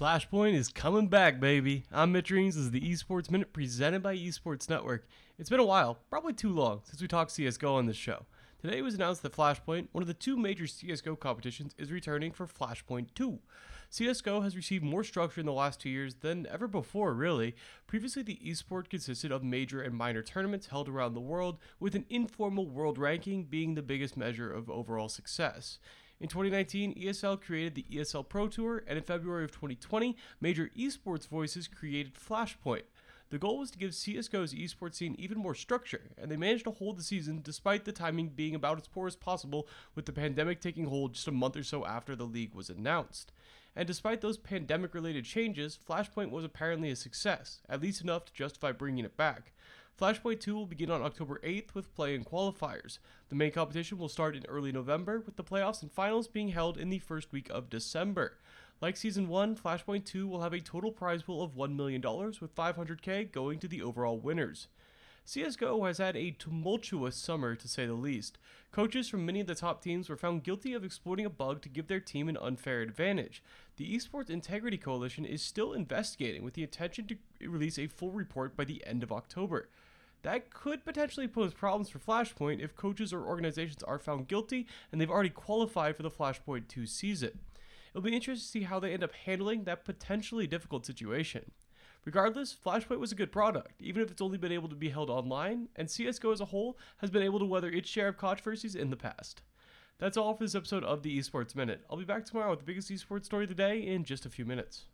Flashpoint is coming back, baby. I'm Mitch Reames. This is the Esports Minute presented by Esports Network. It's been a while, probably too long, since we talked CSGO on this show. Today it was announced that Flashpoint, one of the two major CSGO competitions, is returning for Flashpoint 2. CSGO has received more structure in the last two years than ever before, really. Previously, the esport consisted of major and minor tournaments held around the world, with an informal world ranking being the biggest measure of overall success. In 2019, ESL created the ESL Pro Tour, and in February of 2020, major esports voices created Flashpoint. The goal was to give CSGO's esports scene even more structure, and they managed to hold the season despite the timing being about as poor as possible, with the pandemic taking hold just a month or so after the league was announced. And despite those pandemic related changes, Flashpoint was apparently a success, at least enough to justify bringing it back. Flashpoint 2 will begin on October 8th with play and qualifiers. The main competition will start in early November, with the playoffs and finals being held in the first week of December. Like Season 1, Flashpoint 2 will have a total prize pool of $1 million, with 500k going to the overall winners. CSGO has had a tumultuous summer to say the least. Coaches from many of the top teams were found guilty of exploiting a bug to give their team an unfair advantage. The Esports Integrity Coalition is still investigating with the intention to release a full report by the end of October. That could potentially pose problems for Flashpoint if coaches or organizations are found guilty and they've already qualified for the Flashpoint 2 season. It'll be interesting to see how they end up handling that potentially difficult situation. Regardless, Flashpoint was a good product, even if it's only been able to be held online, and CSGO as a whole has been able to weather its share of controversies in the past. That's all for this episode of the Esports Minute. I'll be back tomorrow with the biggest esports story of the day in just a few minutes.